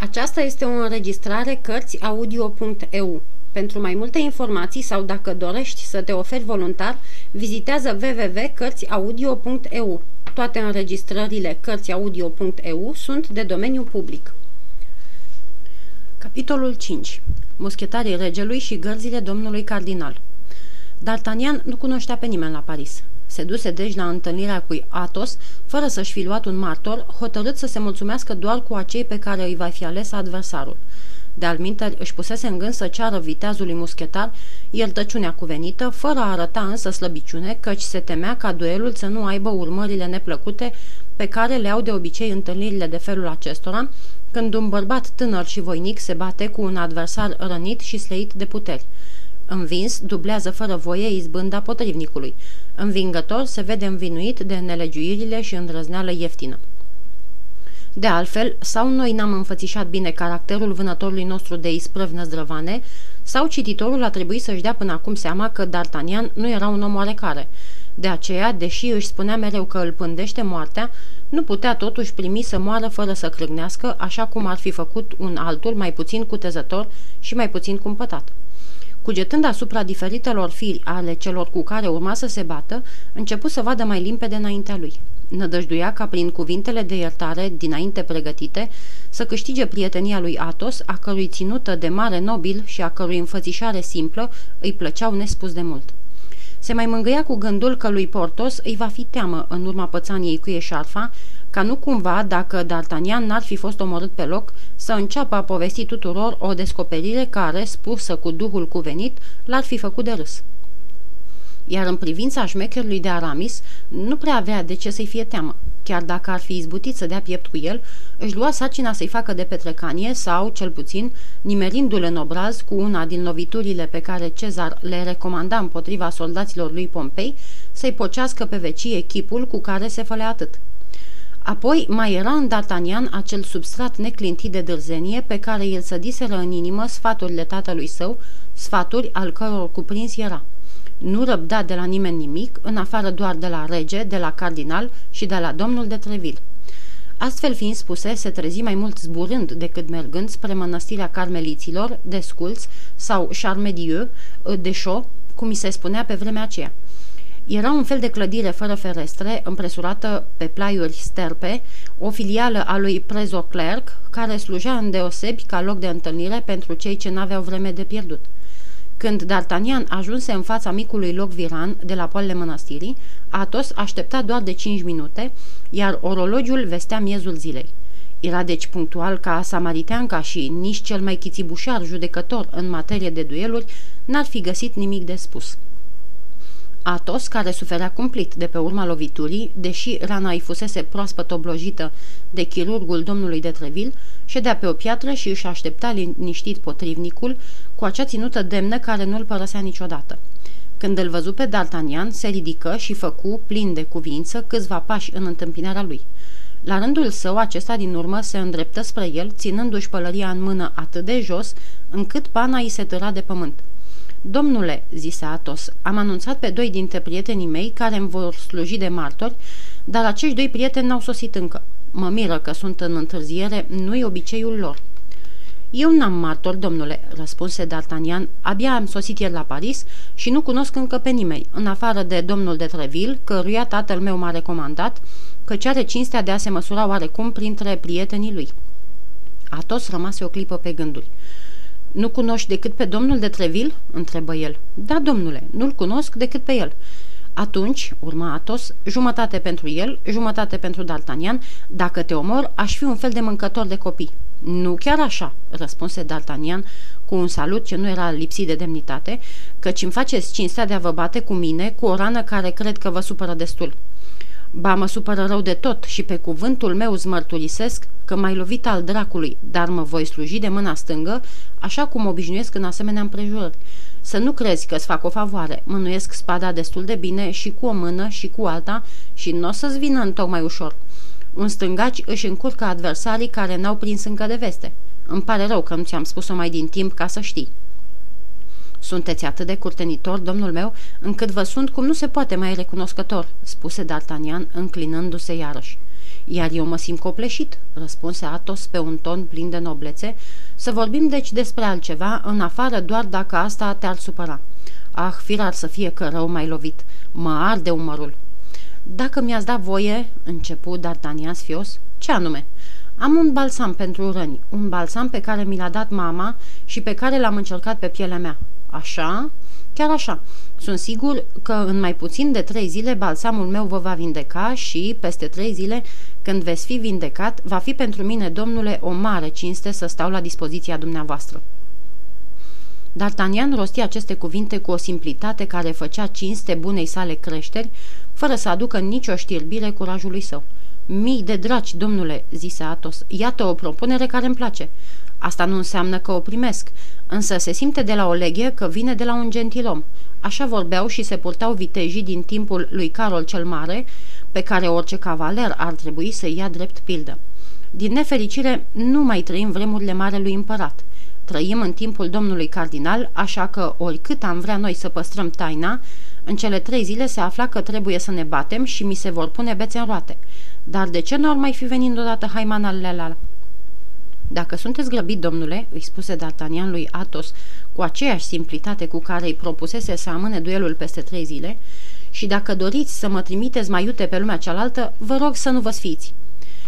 Aceasta este o înregistrare Cărțiaudio.eu. Pentru mai multe informații sau dacă dorești să te oferi voluntar, vizitează www.cărțiaudio.eu. Toate înregistrările Cărțiaudio.eu sunt de domeniu public. Capitolul 5. Moschetarii regelui și gărzile domnului cardinal D'Artagnan nu cunoștea pe nimeni la Paris. Se duse deci la întâlnirea cu Athos, fără să-și fi luat un martor, hotărât să se mulțumească doar cu acei pe care îi va fi ales adversarul. De alminteri își pusese în gând să ceară viteazului muschetar iertăciunea cuvenită, fără a arăta însă slăbiciune, căci se temea ca duelul să nu aibă urmările neplăcute pe care le au de obicei întâlnirile de felul acestora, când un bărbat tânăr și voinic se bate cu un adversar rănit și sleit de puteri. Învins, dublează fără voie izbânda potrivnicului. Învingător se vede învinuit de nelegiuirile și îndrăzneală ieftină. De altfel, sau noi n-am înfățișat bine caracterul vânătorului nostru de isprăvi năzdrăvane, sau cititorul a trebuit să-și dea până acum seama că D'Artagnan nu era un om oarecare. De aceea, deși își spunea mereu că îl pândește moartea, nu putea totuși primi să moară fără să crâgnească, așa cum ar fi făcut un altul mai puțin cutezător și mai puțin cumpătat. Cugetând asupra diferitelor firi ale celor cu care urma să se bată, început să vadă mai limpede înaintea lui. Nădăjduia ca prin cuvintele de iertare dinainte pregătite să câștige prietenia lui Atos, a cărui ținută de mare nobil și a cărui înfățișare simplă îi plăceau nespus de mult. Se mai mângâia cu gândul că lui Portos îi va fi teamă în urma pățaniei cu eșarfa, ca nu cumva, dacă D'Artagnan n-ar fi fost omorât pe loc, să înceapă a povesti tuturor o descoperire care, spusă cu duhul cuvenit, l-ar fi făcut de râs. Iar în privința șmecherului de Aramis, nu prea avea de ce să-i fie teamă. Chiar dacă ar fi izbutit să dea piept cu el, își lua sacina să-i facă de petrecanie sau, cel puțin, nimerindu-l în obraz cu una din loviturile pe care Cezar le recomanda împotriva soldaților lui Pompei, să-i pocească pe vecie chipul cu care se fălea atât. Apoi mai era în D'Artagnan acel substrat neclintit de dârzenie pe care el sădiseră în inimă sfaturile tatălui său, sfaturi al căror cuprins era. Nu răbda de la nimeni nimic, în afară doar de la rege, de la cardinal și de la domnul de Treville. Astfel fiind spuse, se trezi mai mult zburând decât mergând spre mănăstirea carmeliților, de Sculț sau Charmedieu, de Chaux, cum mi se spunea pe vremea aceea. Era un fel de clădire fără ferestre, împresurată pe plaiuri sterpe, o filială a lui Prezoclerc, care slujea îndeosebi ca loc de întâlnire pentru cei ce n-aveau vreme de pierdut. Când D'Artagnan ajunse în fața micului loc viran de la poalele mănăstirii, Atos aștepta doar de cinci minute, iar orologiul vestea miezul zilei. Era deci punctual ca samariteanca și nici cel mai chițibușar judecător în materie de dueluri n-ar fi găsit nimic de spus. Atos, care suferea cumplit de pe urma loviturii, deși rana îi fusese proaspăt oblojită de chirurgul domnului de Treville, ședea pe o piatră și își aștepta liniștit potrivnicul cu acea ținută demnă care nu-l părăsea niciodată. Când îl văzu pe D'Artagnan, se ridică și făcu, plin de cuvință, câțiva pași în întâmpinarea lui. La rândul său, acesta din urmă se îndreptă spre el, ținându-și pălăria în mână atât de jos, încât pana îi se târa de pământ. Domnule, zise Atos, am anunțat pe doi dintre prietenii mei care îmi vor sluji de martori, dar acești doi prieteni n-au sosit încă. Mă miră că sunt în întârziere, nu-i obiceiul lor. Eu n-am martor, domnule, răspunse D'Artagnan, abia am sosit ieri la Paris și nu cunosc încă pe nimeni, în afară de domnul de Treville, căruia tatăl meu m-a recomandat, ce are cinstea de a se măsura oarecum printre prietenii lui. Atos rămase o clipă pe gânduri. Nu cunoști decât pe domnul de Treville?" întrebă el. Da, domnule, nu-l cunosc decât pe el." Atunci, urma Atos, jumătate pentru el, jumătate pentru D'Artagnan, dacă te omor, aș fi un fel de mâncător de copii. Nu chiar așa, răspunse D'Artagnan cu un salut ce nu era lipsit de demnitate, căci îmi faceți cinstea de a vă bate cu mine cu o rană care cred că vă supără destul. Ba, mă supără rău de tot și pe cuvântul meu zmărturisesc că m-ai lovit al dracului, dar mă voi sluji de mâna stângă, așa cum obișnuiesc în asemenea împrejurări. Să nu crezi că-ți fac o favoare, mânuiesc spada destul de bine și cu o mână și cu alta și nu o să-ți vină în tocmai ușor. Un stângaci își încurcă adversarii care n-au prins încă de veste. Îmi pare rău că nu ți-am spus-o mai din timp ca să știi. Sunteți atât de curtenitor, domnul meu, încât vă sunt cum nu se poate mai recunoscător," spuse D'Artagnan, înclinându-se iarăși. Iar eu mă simt copleșit, răspunse Atos pe un ton plin de noblețe, să vorbim deci despre altceva, în afară doar dacă asta te-ar supăra. Ah, firar să fie că rău mai lovit. Mă arde umărul. Dacă mi-ați dat voie, începu D'Artagnan sfios, ce anume? Am un balsam pentru răni, un balsam pe care mi l-a dat mama și pe care l-am încercat pe pielea mea. Așa? Chiar așa. Sunt sigur că în mai puțin de trei zile balsamul meu vă va vindeca și, peste trei zile, când veți fi vindecat, va fi pentru mine, domnule, o mare cinste să stau la dispoziția dumneavoastră. D'Artagnan rosti aceste cuvinte cu o simplitate care făcea cinste bunei sale creșteri, fără să aducă nicio știrbire curajului său. Mii de dragi, domnule, zise Atos, iată o propunere care îmi place. Asta nu înseamnă că o primesc, însă se simte de la o leghe că vine de la un gentilom. Așa vorbeau și se purtau vitejii din timpul lui Carol cel Mare, pe care orice cavaler ar trebui să ia drept pildă. Din nefericire, nu mai trăim vremurile marelui împărat. Trăim în timpul domnului cardinal, așa că oricât am vrea noi să păstrăm taina, în cele trei zile se afla că trebuie să ne batem și mi se vor pune bețe în roate. Dar de ce nu ar mai fi venind odată haimanalele la Dacă sunteți grăbit, domnule, îi spuse D'Artagnan lui Athos cu aceeași simplitate cu care îi propusese să amâne duelul peste trei zile, și dacă doriți să mă trimiteți mai iute pe lumea cealaltă, vă rog să nu vă sfiți.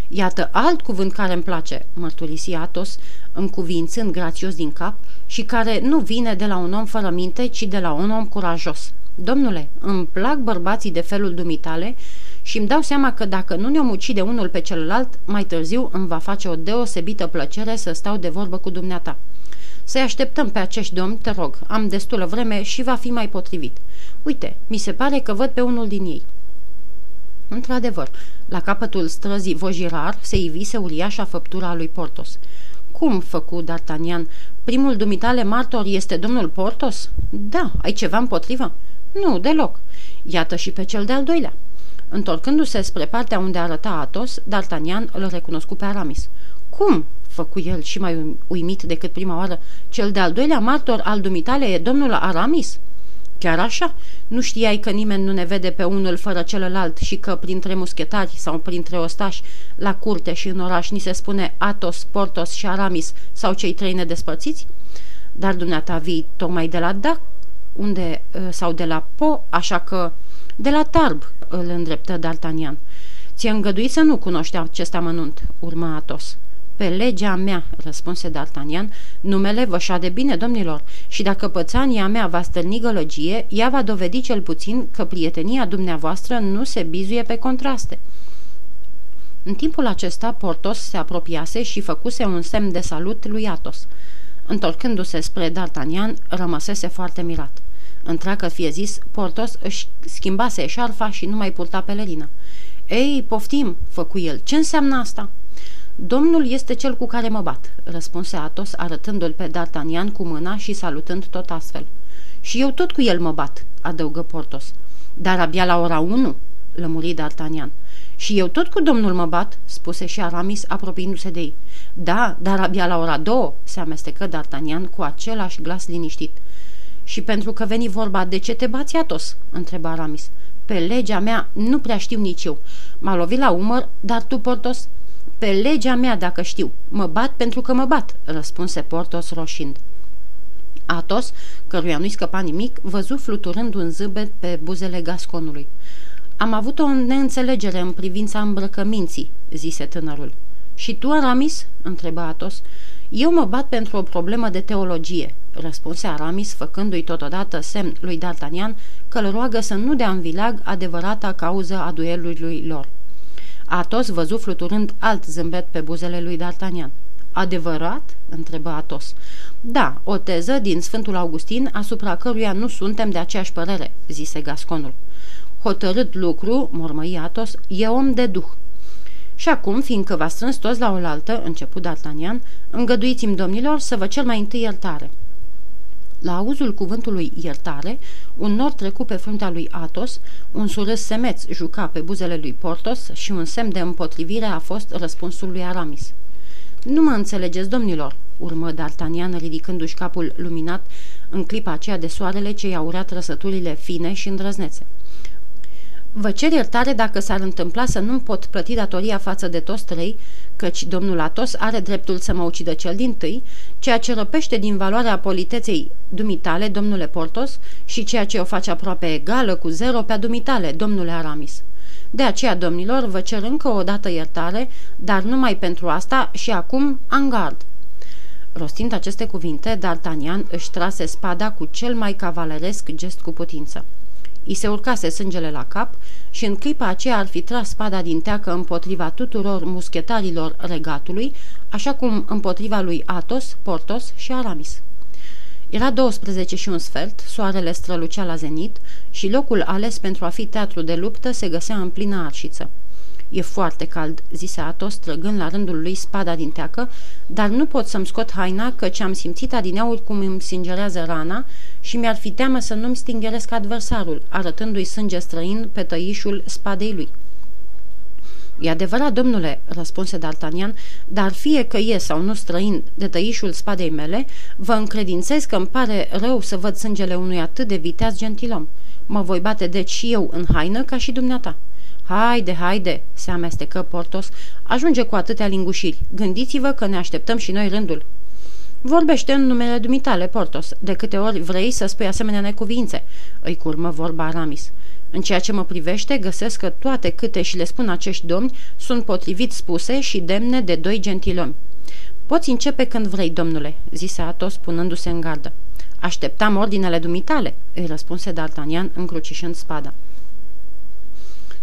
Iată alt cuvânt care îmi place, mărturisi Atos, încuvințând grațios din cap și care nu vine de la un om fără minte, ci de la un om curajos. Domnule, îmi plac bărbații de felul dumitale și îmi dau seama că dacă nu ne-om ucide unul pe celălalt, mai târziu îmi va face o deosebită plăcere să stau de vorbă cu dumneata. Să-i așteptăm pe acești domni, te rog, am destulă vreme și va fi mai potrivit. Uite, mi se pare că văd pe unul din ei. Într-adevăr, la capătul străzii Vojirar se ivise uriașa făptura lui Portos. Cum, făcu D'Artagnan, primul dumitale martor este domnul Portos? Da, ai ceva împotrivă? Nu, deloc. Iată și pe cel de-al doilea. Întorcându-se spre partea unde arăta Atos, D'Artagnan îl recunoscu pe Aramis. Cum? făcu el și mai uimit decât prima oară. Cel de-al doilea martor al dumitale e domnul Aramis? Chiar așa? Nu știai că nimeni nu ne vede pe unul fără celălalt și că printre muschetari sau printre ostași, la curte și în oraș, ni se spune Atos, Portos și Aramis sau cei trei nedespărțiți? Dar dumneata vii tocmai de la Dac, unde, ă, sau de la Po, așa că... De la Tarb, îl îndreptă D'Artagnan. Ți-e îngăduit să nu cunoști acest amănunt, urma Atos. Pe legea mea, răspunse D'Artagnan, numele vă șade bine, domnilor, și dacă pățania mea va stâlni gălăgie, ea va dovedi cel puțin că prietenia dumneavoastră nu se bizuie pe contraste. În timpul acesta, Portos se apropiase și făcuse un semn de salut lui Atos. Întorcându-se spre D'Artagnan, rămăsese foarte mirat. Întreacă fie zis, Portos își schimbase șarfa și nu mai purta pelerină. Ei, poftim, făcu el, ce înseamnă asta?" Domnul este cel cu care mă bat," răspunse Atos, arătându-l pe D'Artagnan cu mâna și salutând tot astfel. Și eu tot cu el mă bat," adăugă Portos. Dar abia la ora unu," lămuri D'Artagnan. Și eu tot cu domnul mă bat," spuse și Aramis, apropiindu-se de ei. Da, dar abia la ora două," se amestecă D'Artagnan cu același glas liniștit. Și pentru că veni vorba, de ce te bați, Atos?" întrebă Aramis. Pe legea mea nu prea știu nici eu. M-a lovit la umăr, dar tu, Portos, pe legea mea, dacă știu. Mă bat pentru că mă bat, răspunse Portos roșind. Atos, căruia nu-i scăpa nimic, văzu fluturând un zâmbet pe buzele gasconului. Am avut o neînțelegere în privința îmbrăcăminții, zise tânărul. Și tu, Aramis?" întrebă Atos. Eu mă bat pentru o problemă de teologie," răspunse Aramis, făcându-i totodată semn lui D'Artagnan că îl roagă să nu dea în vilag adevărata cauză a duelului lor. Atos văzu fluturând alt zâmbet pe buzele lui D'Artagnan. Adevărat?" întrebă Atos. Da, o teză din Sfântul Augustin asupra căruia nu suntem de aceeași părere," zise Gasconul. Hotărât lucru, mormăi Atos, e om de duh. Și acum, fiindcă v-a strâns toți la oaltă, început D'Artagnan, îngăduiți-mi, domnilor, să vă cer mai întâi iertare. La auzul cuvântului iertare, un nor trecu pe fruntea lui Atos, un surâs semeț juca pe buzele lui Portos și un semn de împotrivire a fost răspunsul lui Aramis. Nu mă înțelegeți, domnilor," urmă D'Artagnan ridicându-și capul luminat în clipa aceea de soarele ce i-a urat răsăturile fine și îndrăznețe. Vă cer iertare dacă s-ar întâmpla să nu pot plăti datoria față de toți trei, căci domnul Atos are dreptul să mă ucidă cel din tâi, ceea ce răpește din valoarea politeței dumitale, domnule Portos, și ceea ce o face aproape egală cu zero pe dumitale, domnule Aramis. De aceea, domnilor, vă cer încă o dată iertare, dar numai pentru asta și acum, angard. Rostind aceste cuvinte, D'Artagnan își trase spada cu cel mai cavaleresc gest cu putință. I se urcase sângele la cap și în clipa aceea ar fi tras spada din teacă împotriva tuturor muschetarilor regatului, așa cum împotriva lui Athos, Portos și Aramis. Era 12 și un sfert, soarele strălucea la zenit și locul ales pentru a fi teatru de luptă se găsea în plină arșiță. E foarte cald," zise Atos, trăgând la rândul lui spada din teacă, dar nu pot să-mi scot haina, căci am simțit adineauri cum îmi singerează rana și mi-ar fi teamă să nu-mi stingeresc adversarul, arătându-i sânge străin pe tăișul spadei lui. E adevărat, domnule," răspunse D'Artagnan, dar fie că e sau nu străin de tăișul spadei mele, vă încredințez că îmi pare rău să văd sângele unui atât de viteaz gentilom. Mă voi bate deci și eu în haină ca și dumneata." Haide, haide, se amestecă Portos, ajunge cu atâtea lingușiri. Gândiți-vă că ne așteptăm și noi rândul. Vorbește în numele dumitale, Portos, de câte ori vrei să spui asemenea necuvințe, îi curmă vorba Aramis. În ceea ce mă privește, găsesc că toate câte și le spun acești domni sunt potrivit spuse și demne de doi gentilomi. Poți începe când vrei, domnule, zise Atos punându-se în gardă. Așteptam ordinele dumitale, îi răspunse D'Artagnan încrucișând spada.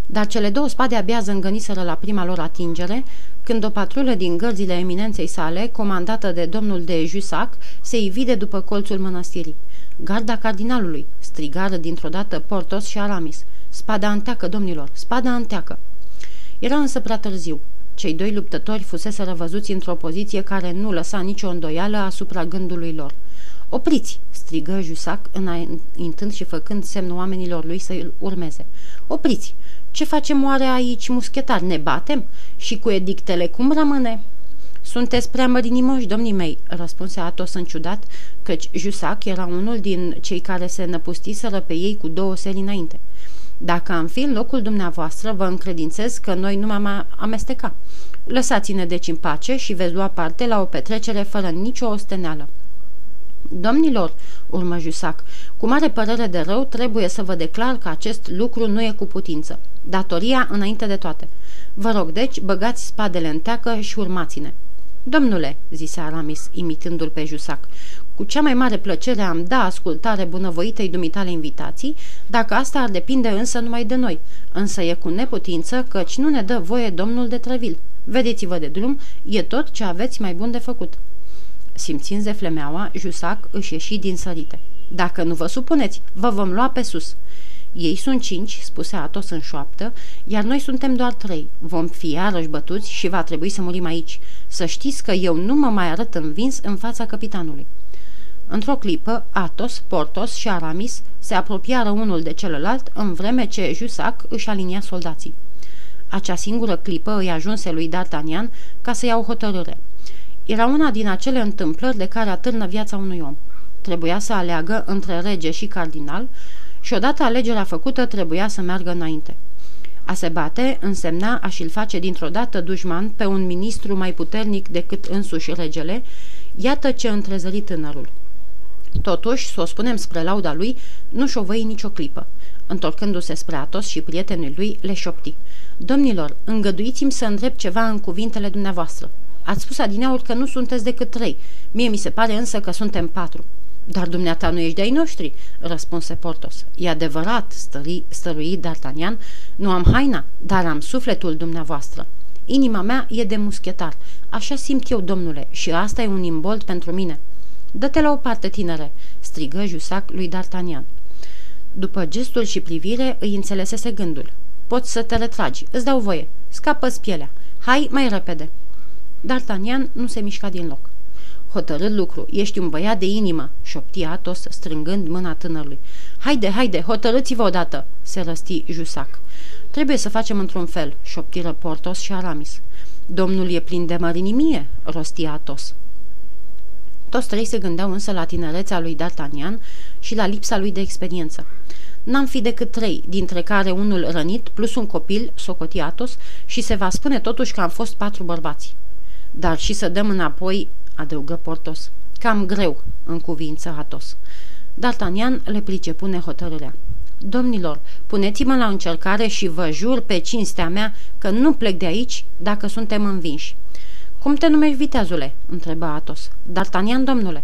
Dar cele două spade abia zângăniseră la prima lor atingere, când o patrulă din gărzile eminenței sale, comandată de domnul de Jussac, se ivide după colțul mănăstirii. Garda cardinalului, strigară dintr-o dată Portos și Aramis. Spada înteacă, domnilor, spada înteacă. Era însă prea târziu. Cei doi luptători fusese văzuți într-o poziție care nu lăsa nicio îndoială asupra gândului lor. Opriți!" strigă Jusac, înaintând și făcând semnul oamenilor lui să-l urmeze. Opriți! Ce facem oare aici, muschetar? Ne batem? Și cu edictele cum rămâne?" Sunteți prea mărinimoși, domnii mei," răspunse Atos ciudat, căci Jusac era unul din cei care se năpustiseră pe ei cu două seri înainte. Dacă am fi în locul dumneavoastră, vă încredințez că noi nu m-am amesteca. Lăsați-ne deci în pace și veți lua parte la o petrecere fără nicio osteneală." Domnilor, urmă Jusac, cu mare părere de rău trebuie să vă declar că acest lucru nu e cu putință. Datoria înainte de toate. Vă rog, deci, băgați spadele în teacă și urmați-ne. Domnule, zise Aramis, imitându-l pe Jusac, cu cea mai mare plăcere am da ascultare bunăvoitei dumitale invitații, dacă asta ar depinde însă numai de noi, însă e cu neputință căci nu ne dă voie domnul de Trevil. Vedeți-vă de drum, e tot ce aveți mai bun de făcut. Simțind zeflemeaua, Jusac își ieși din sărite. Dacă nu vă supuneți, vă vom lua pe sus." Ei sunt cinci, spuse Atos în șoaptă, iar noi suntem doar trei. Vom fi iarăși bătuți și va trebui să murim aici. Să știți că eu nu mă mai arăt învins în fața capitanului. Într-o clipă, Atos, Portos și Aramis se apropiară unul de celălalt, în vreme ce Jusac își alinia soldații. Acea singură clipă îi ajunse lui D'Artagnan ca să ia o hotărâre. Era una din acele întâmplări de care atârnă viața unui om. Trebuia să aleagă între rege și cardinal și odată alegerea făcută trebuia să meargă înainte. A se bate însemna a și-l face dintr-o dată dușman pe un ministru mai puternic decât însuși regele, iată ce întrezări tânărul. Totuși, să o spunem spre lauda lui, nu șovăi nicio clipă. Întorcându-se spre Atos și prietenii lui, le șopti. Domnilor, îngăduiți-mi să îndrept ceva în cuvintele dumneavoastră. Ați spus adineauri că nu sunteți decât trei. Mie mi se pare însă că suntem patru. Dar dumneata nu ești de-ai noștri, răspunse Portos. E adevărat, stări, stărui D'Artagnan, nu am haina, dar am sufletul dumneavoastră. Inima mea e de muschetar. Așa simt eu, domnule, și asta e un imbold pentru mine. Dă-te la o parte, tinere, strigă Jusac lui D'Artagnan. După gestul și privire, îi înțelesese gândul. Poți să te retragi, îți dau voie. Scapă-ți pielea. Hai mai repede. D'Artagnan nu se mișca din loc. Hotărât lucru, ești un băiat de inimă, șopti Atos, strângând mâna tânărului. Haide, haide, hotărâți-vă odată, se răsti Jusac. Trebuie să facem într-un fel, șoptiră Portos și Aramis. Domnul e plin de mărinimie, rosti Atos. Toți trei se gândeau însă la tinerețea lui D'Artagnan și la lipsa lui de experiență. n-am fi decât trei, dintre care unul rănit, plus un copil, socoti Atos, și se va spune totuși că am fost patru bărbați. Dar și să dăm înapoi, adăugă Portos. Cam greu, în cuvință Atos. D'Artagnan le pricepu nehotărârea. Domnilor, puneți-mă la încercare și vă jur pe cinstea mea că nu plec de aici dacă suntem învinși. Cum te numești, viteazule?" întrebă Atos. D'Artagnan, domnule."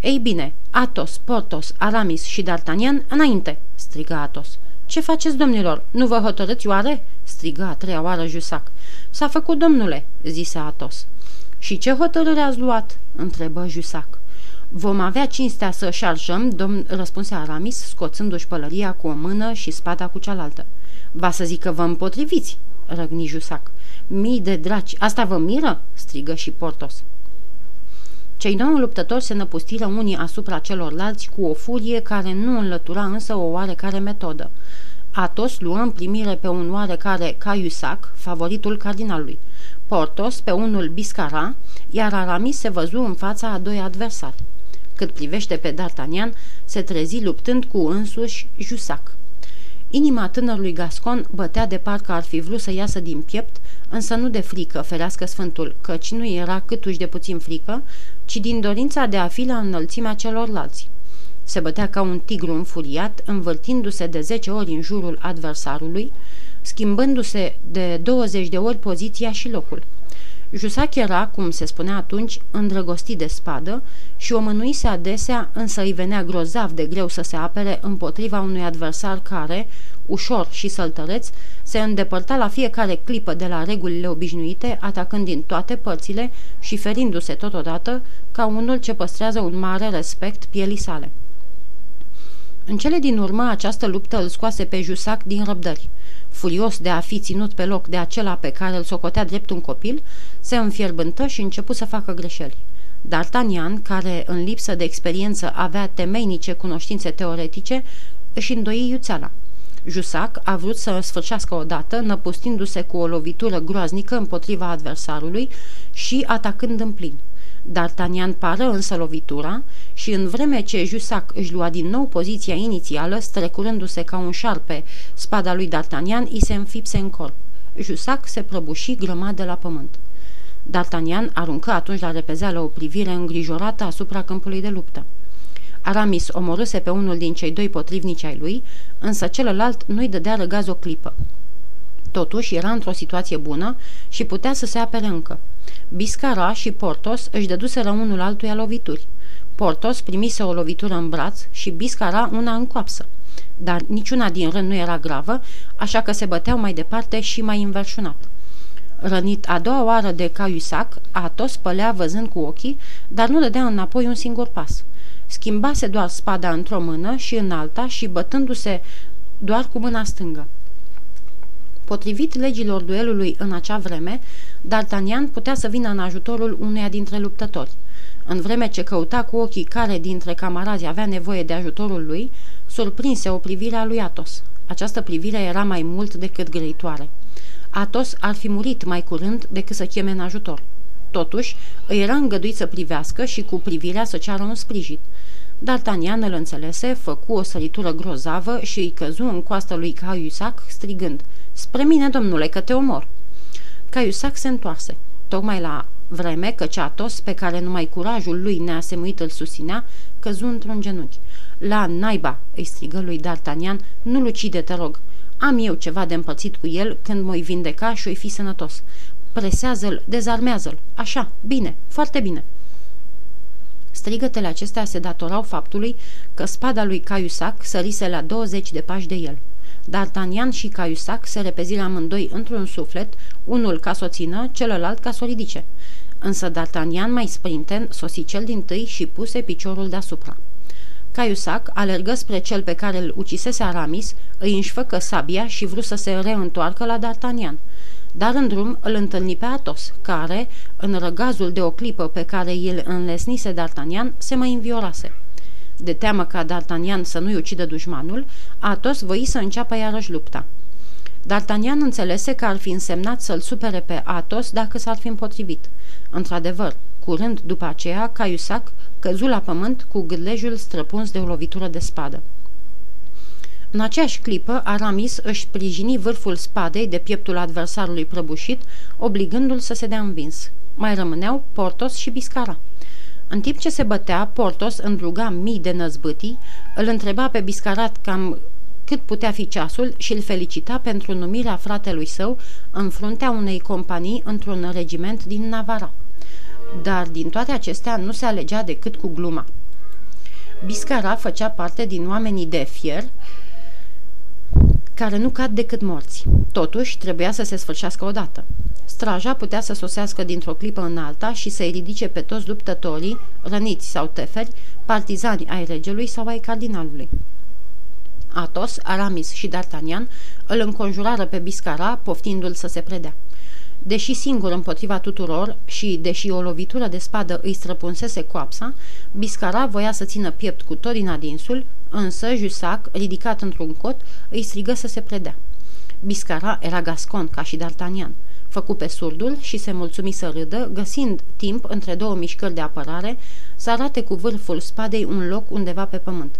Ei bine, Atos, Portos, Aramis și D'Artagnan, înainte!" strigă Atos. Ce faceți, domnilor? Nu vă hotărâți oare?" strigă a treia oară Jusac. S-a făcut, domnule," zise Atos. Și ce hotărâre ați luat?" întrebă Jusac. Vom avea cinstea să șarjăm, domn, răspunse Aramis, scoțându-și pălăria cu o mână și spada cu cealaltă. Va să zic că vă împotriviți, răgni Jusac. Mii de draci, asta vă miră? strigă și Portos. Cei doi luptători se năpustiră unii asupra celorlalți cu o furie care nu înlătura însă o oarecare metodă. Atos luă în primire pe un oarecare Caiusac, favoritul cardinalului. Portos pe unul Biscara, iar Aramis se văzu în fața a doi adversari. Cât privește pe D'Artagnan, se trezi luptând cu însuși Jusac. Inima tânărului Gascon bătea de parcă ar fi vrut să iasă din piept, însă nu de frică, ferească sfântul, căci nu era câtuși de puțin frică, ci din dorința de a fi la înălțimea celorlalți. Se bătea ca un tigru înfuriat, învârtindu-se de zece ori în jurul adversarului, schimbându-se de 20 de ori poziția și locul. Jusac era, cum se spunea atunci, îndrăgostit de spadă și o mânuise adesea, însă îi venea grozav de greu să se apere împotriva unui adversar care, ușor și săltăreț, se îndepărta la fiecare clipă de la regulile obișnuite, atacând din toate părțile și ferindu-se totodată ca unul ce păstrează un mare respect pielii sale. În cele din urmă, această luptă îl scoase pe Jusac din răbdări. Furios de a fi ținut pe loc de acela pe care îl socotea drept un copil, se înfierbântă și începu să facă greșeli. D'Artagnan, care în lipsă de experiență avea temeinice cunoștințe teoretice, își îndoi iuțeala. Jusac a vrut să sfârșească odată, năpustindu-se cu o lovitură groaznică împotriva adversarului și atacând în plin. D'Artagnan pară însă lovitura și în vreme ce Jusac își lua din nou poziția inițială, strecurându-se ca un șarpe, spada lui D'Artagnan îi se înfipse în corp. Jusac se prăbuși grămat de la pământ. D'Artagnan aruncă atunci la repezeală o privire îngrijorată asupra câmpului de luptă. Aramis omorâse pe unul din cei doi potrivnici ai lui, însă celălalt nu-i dădea răgaz o clipă. Totuși era într-o situație bună și putea să se apere încă. Biscara și Portos își dăduseră unul altuia lovituri. Portos primise o lovitură în braț și Biscara una în coapsă. Dar niciuna din rând nu era gravă, așa că se băteau mai departe și mai înverșunat. Rănit a doua oară de Caiusac, Atos pălea văzând cu ochii, dar nu dădea înapoi un singur pas. Schimbase doar spada într-o mână și în alta și bătându-se doar cu mâna stângă. Potrivit legilor duelului în acea vreme, D'Artagnan putea să vină în ajutorul uneia dintre luptători. În vreme ce căuta cu ochii care dintre camarazi avea nevoie de ajutorul lui, surprinse o privire a lui Atos. Această privire era mai mult decât grăitoare. Atos ar fi murit mai curând decât să cheme în ajutor. Totuși, îi era îngăduit să privească și cu privirea să ceară un sprijin. D'Artagnan îl înțelese, făcu o săritură grozavă și îi căzu în coasta lui Caiusac, strigând, Spre mine, domnule, că te omor!" Caiusac se întoarse. Tocmai la vreme că Ceatos, pe care numai curajul lui neasemuit îl susținea, căzu într-un genunchi. La naiba!" îi strigă lui D'Artagnan, nu-l ucide, te rog. Am eu ceva de împărțit cu el când mă-i vindeca și o fi sănătos. Presează-l, dezarmează-l. Așa, bine, foarte bine." Strigătele acestea se datorau faptului că spada lui Caiusac sărise la 20 de pași de el. D'Artagnan și Caiusac se repeziră amândoi într-un suflet, unul ca să o țină, celălalt ca să o ridice. Însă D'Artagnan mai sprinten sosi cel din tâi și puse piciorul deasupra. Caiusac alergă spre cel pe care îl ucisese Aramis, îi înșfăcă sabia și vrut să se reîntoarcă la D'Artagnan. Dar în drum îl întâlni pe Atos, care, în răgazul de o clipă pe care îl înlesnise D'Artagnan, se mai înviorase. De teamă ca D'Artagnan să nu-i ucidă dușmanul, Atos voi să înceapă iarăși lupta. D'Artagnan înțelese că ar fi însemnat să-l supere pe Atos dacă s-ar fi împotrivit. Într-adevăr, curând după aceea, Caiusac căzu la pământ cu gâlejul străpuns de o lovitură de spadă. În aceeași clipă, Aramis își sprijini vârful spadei de pieptul adversarului prăbușit, obligându-l să se dea învins. Mai rămâneau Portos și Biscara. În timp ce se bătea, Portos îndruga mii de năzbâtii, îl întreba pe Biscarat cam cât putea fi ceasul și îl felicita pentru numirea fratelui său în fruntea unei companii într-un regiment din Navara. Dar din toate acestea nu se alegea decât cu gluma. Biscara făcea parte din oamenii de fier care nu cad decât morți. Totuși, trebuia să se sfârșească odată. Straja putea să sosească dintr-o clipă în alta și să-i ridice pe toți luptătorii, răniți sau teferi, partizani ai regelui sau ai cardinalului. Atos, Aramis și D'Artagnan îl înconjurară pe Biscara, poftindu-l să se predea. Deși singur împotriva tuturor și deși o lovitură de spadă îi străpunsese coapsa, Biscara voia să țină piept cu tot din adinsul, însă Jusac, ridicat într-un cot, îi strigă să se predea. Biscara era gascon, ca și D'Artagnan. Făcu pe surdul și se mulțumi să râdă, găsind timp între două mișcări de apărare să arate cu vârful spadei un loc undeva pe pământ.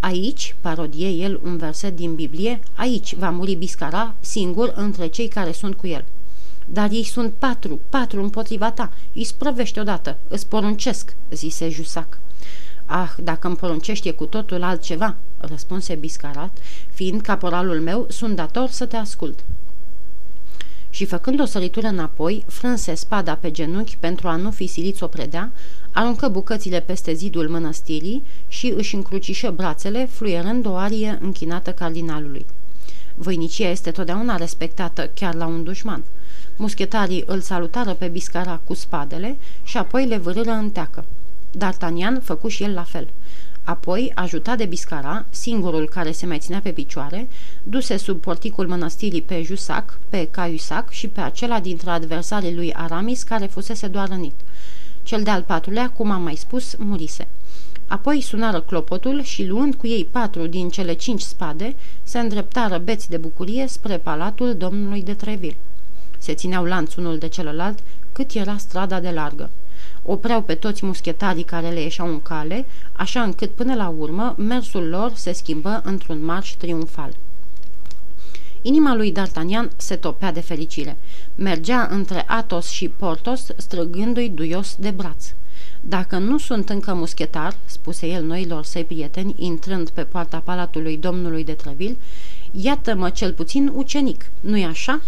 Aici, parodie el un verset din Biblie, aici va muri Biscara, singur între cei care sunt cu el. Dar ei sunt patru, patru împotriva ta. Îi sprăvește odată, îți poruncesc, zise Jusac. Ah, dacă îmi poruncești e cu totul altceva, răspunse Biscarat, fiind caporalul meu, sunt dator să te ascult. Și făcând o săritură înapoi, frânse spada pe genunchi pentru a nu fi silit să o predea, aruncă bucățile peste zidul mănăstirii și își încrucișă brațele, fluierând o arie închinată cardinalului. Voinicia este totdeauna respectată chiar la un dușman. Muschetarii îl salutară pe Biscara cu spadele și apoi le vârâră în teacă. D'Artagnan făcu și el la fel. Apoi, ajutat de Biscara, singurul care se mai ținea pe picioare, duse sub porticul mănăstirii pe Jusac, pe Caiusac și pe acela dintre adversarii lui Aramis care fusese doar rănit. Cel de-al patrulea, cum am mai spus, murise. Apoi sunară clopotul și, luând cu ei patru din cele cinci spade, se îndreptară beți de bucurie spre palatul domnului de Treville. Se țineau lanț unul de celălalt, cât era strada de largă. Opreau pe toți muschetarii care le ieșeau în cale, așa încât până la urmă mersul lor se schimbă într-un marș triumfal. Inima lui D'Artagnan se topea de fericire. Mergea între Athos și Portos, străgându-i duios de braț. Dacă nu sunt încă muschetar, spuse el noilor săi prieteni, intrând pe poarta palatului domnului de Treville, iată-mă cel puțin ucenic, nu-i așa?"